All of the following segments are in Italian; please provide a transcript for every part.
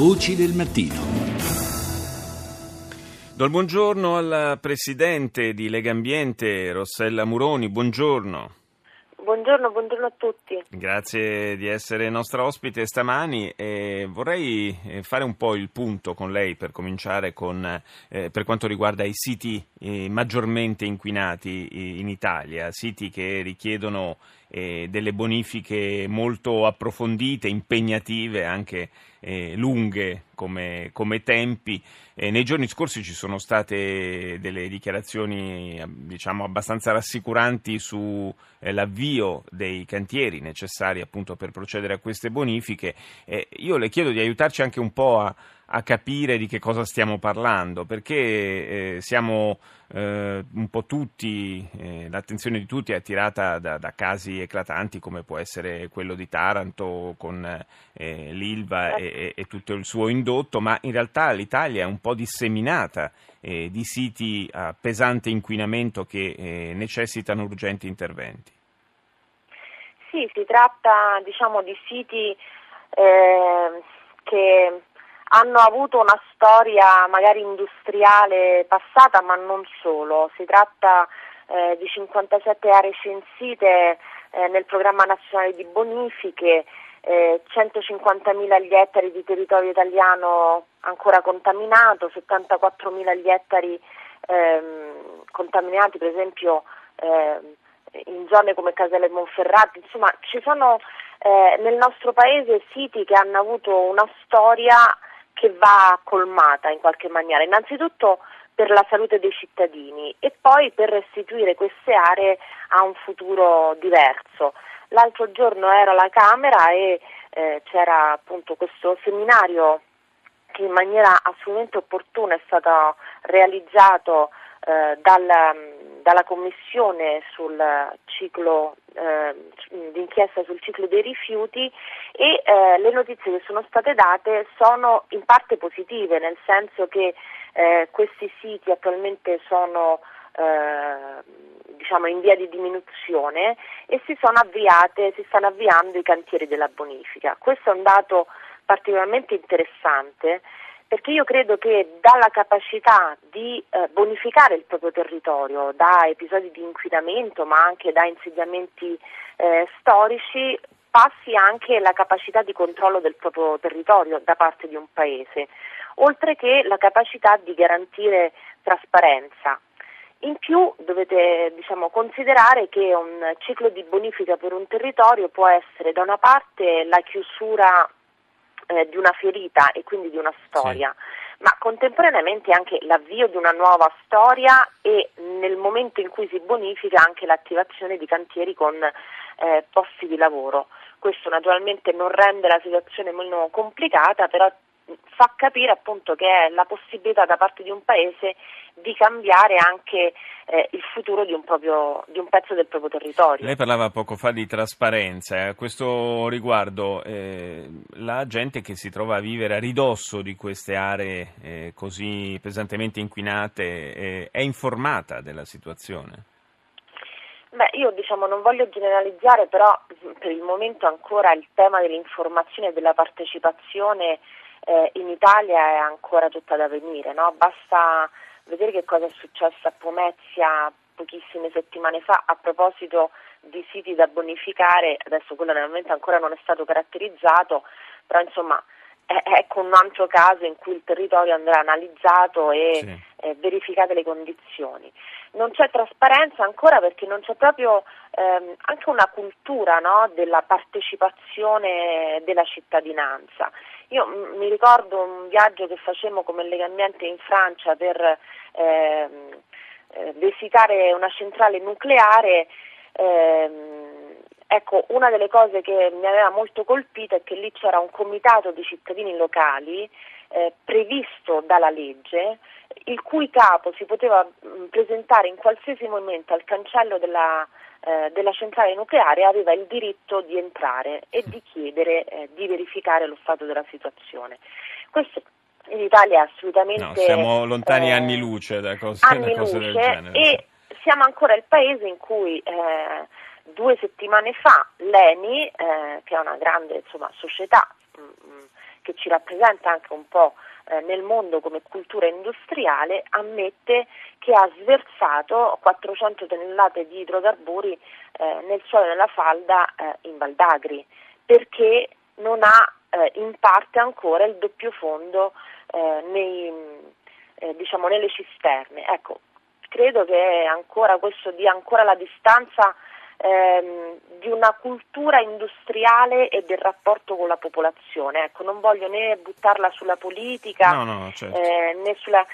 Voci del mattino. Do il buongiorno alla Presidente di Lega Ambiente, Rossella Muroni. Buongiorno. Buongiorno, buongiorno a tutti. Grazie di essere nostra ospite stamani. Eh, vorrei fare un po' il punto con lei per cominciare con, eh, per quanto riguarda i siti eh, maggiormente inquinati in Italia, siti che richiedono eh, delle bonifiche molto approfondite, impegnative, anche eh, lunghe come, come tempi. Eh, nei giorni scorsi ci sono state delle dichiarazioni diciamo, abbastanza rassicuranti sull'avvio dei cantieri necessari appunto per procedere a queste bonifiche. Eh, io le chiedo di aiutarci anche un po' a a capire di che cosa stiamo parlando, perché eh, siamo eh, un po' tutti, eh, l'attenzione di tutti è attirata da, da, casi eclatanti come può essere quello di Taranto con eh, l'Ilva e, e, tutto il suo indotto, ma in realtà l'Italia è un po' disseminata eh, di siti a pesante inquinamento che eh, necessitano urgenti interventi. Sì, si tratta diciamo, di siti che hanno avuto una storia magari industriale passata, ma non solo. Si tratta eh, di 57 aree censite eh, nel programma nazionale di bonifiche, eh, 150.000 gli ettari di territorio italiano ancora contaminato, 74.000 gli ettari ehm, contaminati, per esempio ehm, in zone come Casale Monferrati, insomma ci sono eh, nel nostro paese siti che hanno avuto una storia che va colmata in qualche maniera, innanzitutto per la salute dei cittadini e poi per restituire queste aree a un futuro diverso. L'altro giorno ero alla Camera e eh, c'era appunto questo seminario che in maniera assolutamente opportuna è stato realizzato eh, dal, dalla Commissione sul ciclo eh, d'inchiesta sul ciclo dei rifiuti e eh, le notizie che sono state date sono in parte positive, nel senso che eh, questi siti attualmente sono eh, diciamo in via di diminuzione e si avviate, si stanno avviando i cantieri della bonifica. Questo è un dato particolarmente interessante perché io credo che dalla capacità di eh, bonificare il proprio territorio da episodi di inquinamento ma anche da insediamenti eh, storici passi anche la capacità di controllo del proprio territorio da parte di un paese, oltre che la capacità di garantire trasparenza. In più dovete diciamo, considerare che un ciclo di bonifica per un territorio può essere da una parte la chiusura eh, di una ferita e quindi di una storia. Sì ma contemporaneamente anche l'avvio di una nuova storia e nel momento in cui si bonifica anche l'attivazione di cantieri con eh, posti di lavoro. Questo naturalmente non rende la situazione meno complicata, però fa capire appunto che è la possibilità da parte di un paese di cambiare anche eh, il futuro di un, proprio, di un, pezzo del proprio territorio. Lei parlava poco fa di trasparenza, a questo riguardo eh, la gente che si trova a vivere a ridosso di queste aree eh, così pesantemente inquinate eh, è informata della situazione? Beh, io diciamo non voglio generalizzare, però per il momento ancora il tema dell'informazione e della partecipazione eh, in Italia è ancora tutta da venire, no? basta vedere che cosa è successo a Pomezia pochissime settimane fa a proposito di siti da bonificare, adesso quello naturalmente ancora non è stato caratterizzato, però insomma ecco un altro caso in cui il territorio andrà analizzato e sì. eh, verificate le condizioni. Non c'è trasparenza ancora perché non c'è proprio ehm, anche una cultura no, della partecipazione della cittadinanza. Io m- mi ricordo un viaggio che facemmo come Lega Ambiente in Francia per ehm, eh, visitare una centrale nucleare. Ehm, Ecco, una delle cose che mi aveva molto colpito è che lì c'era un comitato di cittadini locali eh, previsto dalla legge, il cui capo si poteva mh, mm, presentare in qualsiasi momento al cancello della, eh, della, centrale nucleare e aveva il diritto di entrare e di chiedere eh, di verificare lo stato della situazione. Questo in Italia è assolutamente... No, siamo lontani eh, anni luce da cose, anni da cose luce del genere. E siamo ancora il paese in cui eh, due settimane fa l'ENI, eh, che è una grande insomma, società mh, mm, mm, che ci rappresenta anche un po' eh, nel mondo come cultura industriale, ammette che ha sversato 400 tonnellate di idrocarburi eh, nel suolo della falda eh, in Valdagri, perché non ha eh, in parte ancora il doppio fondo eh, nei, diciamo, nelle cisterne. Ecco, credo che ancora questo dia ancora la distanza ehm, di una cultura industriale e del rapporto con la popolazione. Ecco, non voglio né buttarla sulla politica no, no, certo. eh, né sulla...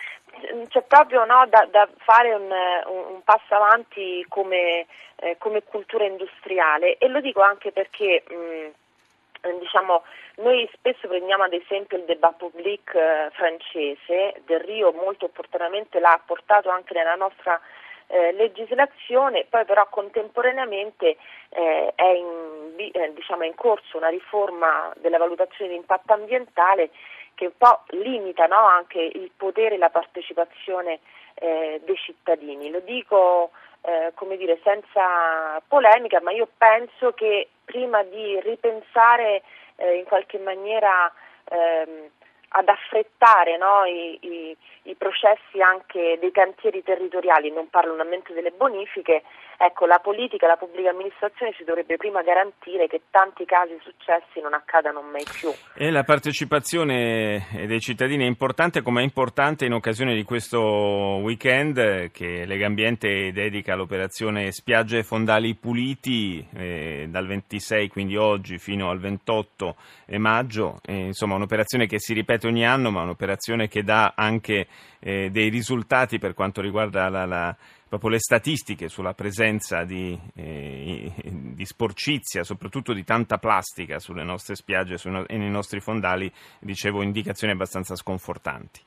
C'è proprio no, da, da, fare un, un, passo avanti come, eh, come, cultura industriale e lo dico anche perché mh, diciamo, noi spesso prendiamo ad esempio il débat public eh, francese, Del Rio molto opportunamente l'ha portato anche nella nostra eh, legislazione, poi però contemporaneamente eh, è, in, eh, diciamo, è, in, corso una riforma della valutazione di impatto ambientale che un po' limita no, anche il potere e la partecipazione eh, dei cittadini. Lo dico eh, come dire, senza polemica, ma io penso che prima di ripensare eh, in qualche maniera ehm, ad affrettare no, i, i, i, processi anche dei cantieri territoriali, non parlo solamente delle bonifiche, ecco la politica, la pubblica amministrazione si dovrebbe prima garantire che tanti casi successi non accadano mai più. E la partecipazione dei cittadini è importante come è importante in occasione di questo weekend che Legambiente dedica all'operazione Spiagge e Fondali Puliti eh, dal 26, quindi oggi, fino al 28 maggio, eh, insomma un'operazione che si ripete ogni anno ma un'operazione che dà anche eh, dei risultati per quanto riguarda la, la proprio le statistiche sulla presenza di, eh, di, sporcizia, soprattutto di tanta plastica sulle nostre spiagge e nei nostri fondali, dicevo indicazioni abbastanza sconfortanti.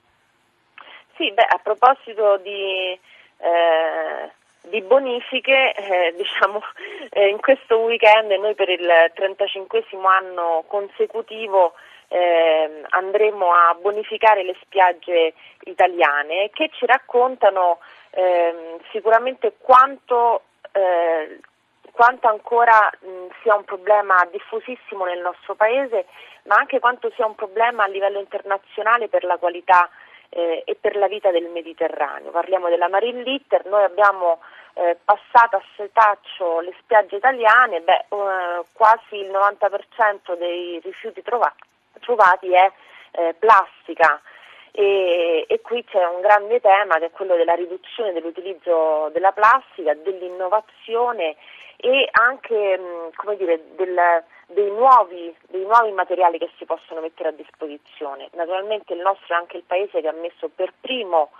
Sì, beh, a proposito di, eh, di bonifiche, eh, diciamo, eh, in questo weekend noi per il 35 anno consecutivo eh, andremo a bonificare le spiagge italiane che ci raccontano eh, sicuramente quanto, eh, quanto ancora mh, sia un problema diffusissimo nel nostro paese, ma anche quanto sia un problema a livello internazionale per la qualità eh, e per la vita del Mediterraneo. Parliamo della Marine Litter, noi abbiamo eh, passato a setaccio le spiagge italiane, beh, eh, quasi il 90% dei rifiuti trovati, trovati è eh, plastica. E, e, qui c'è un grande tema che è quello della riduzione dell'utilizzo della plastica, dell'innovazione e anche mh, dire, del, dei, nuovi, dei, nuovi, materiali che si possono mettere a disposizione. Naturalmente il nostro è anche il paese che ha messo per primo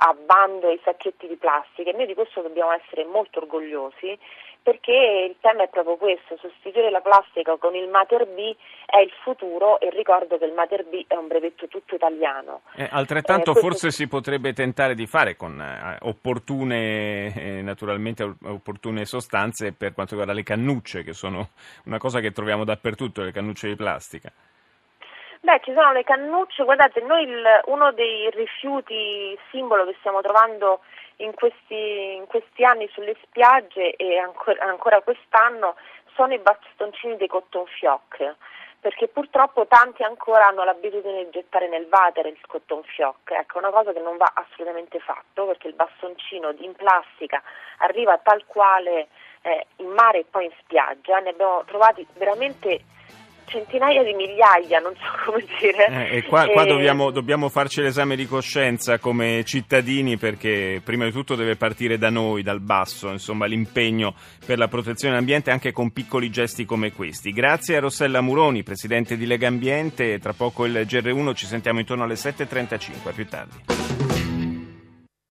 a bando i sacchetti di plastica e noi di questo dobbiamo essere molto orgogliosi perché il tema è proprio questo, sostituire la plastica con il Mater B è il futuro e ricordo che il Mater B è un brevetto tutto italiano. Eh, altrettanto eh, forse si potrebbe tentare di fare con eh, opportune, eh, naturalmente opportune sostanze per quanto riguarda le cannucce, che sono una cosa che troviamo dappertutto, le cannucce di plastica. Beh, ci sono le cannucce, guardate, noi il, uno dei rifiuti simbolo che stiamo trovando in questi, in questi anni sulle spiagge e ancora, ancora quest'anno sono i bastoncini dei cotton fioc perché purtroppo tanti ancora hanno l'abitudine di gettare nel water il cotton fioc, ecco, una cosa che non va assolutamente fatto perché il bastoncino in plastica arriva tal quale eh, in mare e poi in spiaggia, ne abbiamo trovati veramente centinaia di migliaia, non so come dire. Eh, e qua, qua e... Dobbiamo, dobbiamo, farci l'esame di coscienza come cittadini perché prima di tutto deve partire da noi, dal basso, insomma l'impegno per la protezione dell'ambiente anche con piccoli gesti come questi. Grazie a Rossella Muroni, Presidente di Lega Ambiente, tra poco il GR1 ci sentiamo intorno alle 7.35, a più tardi.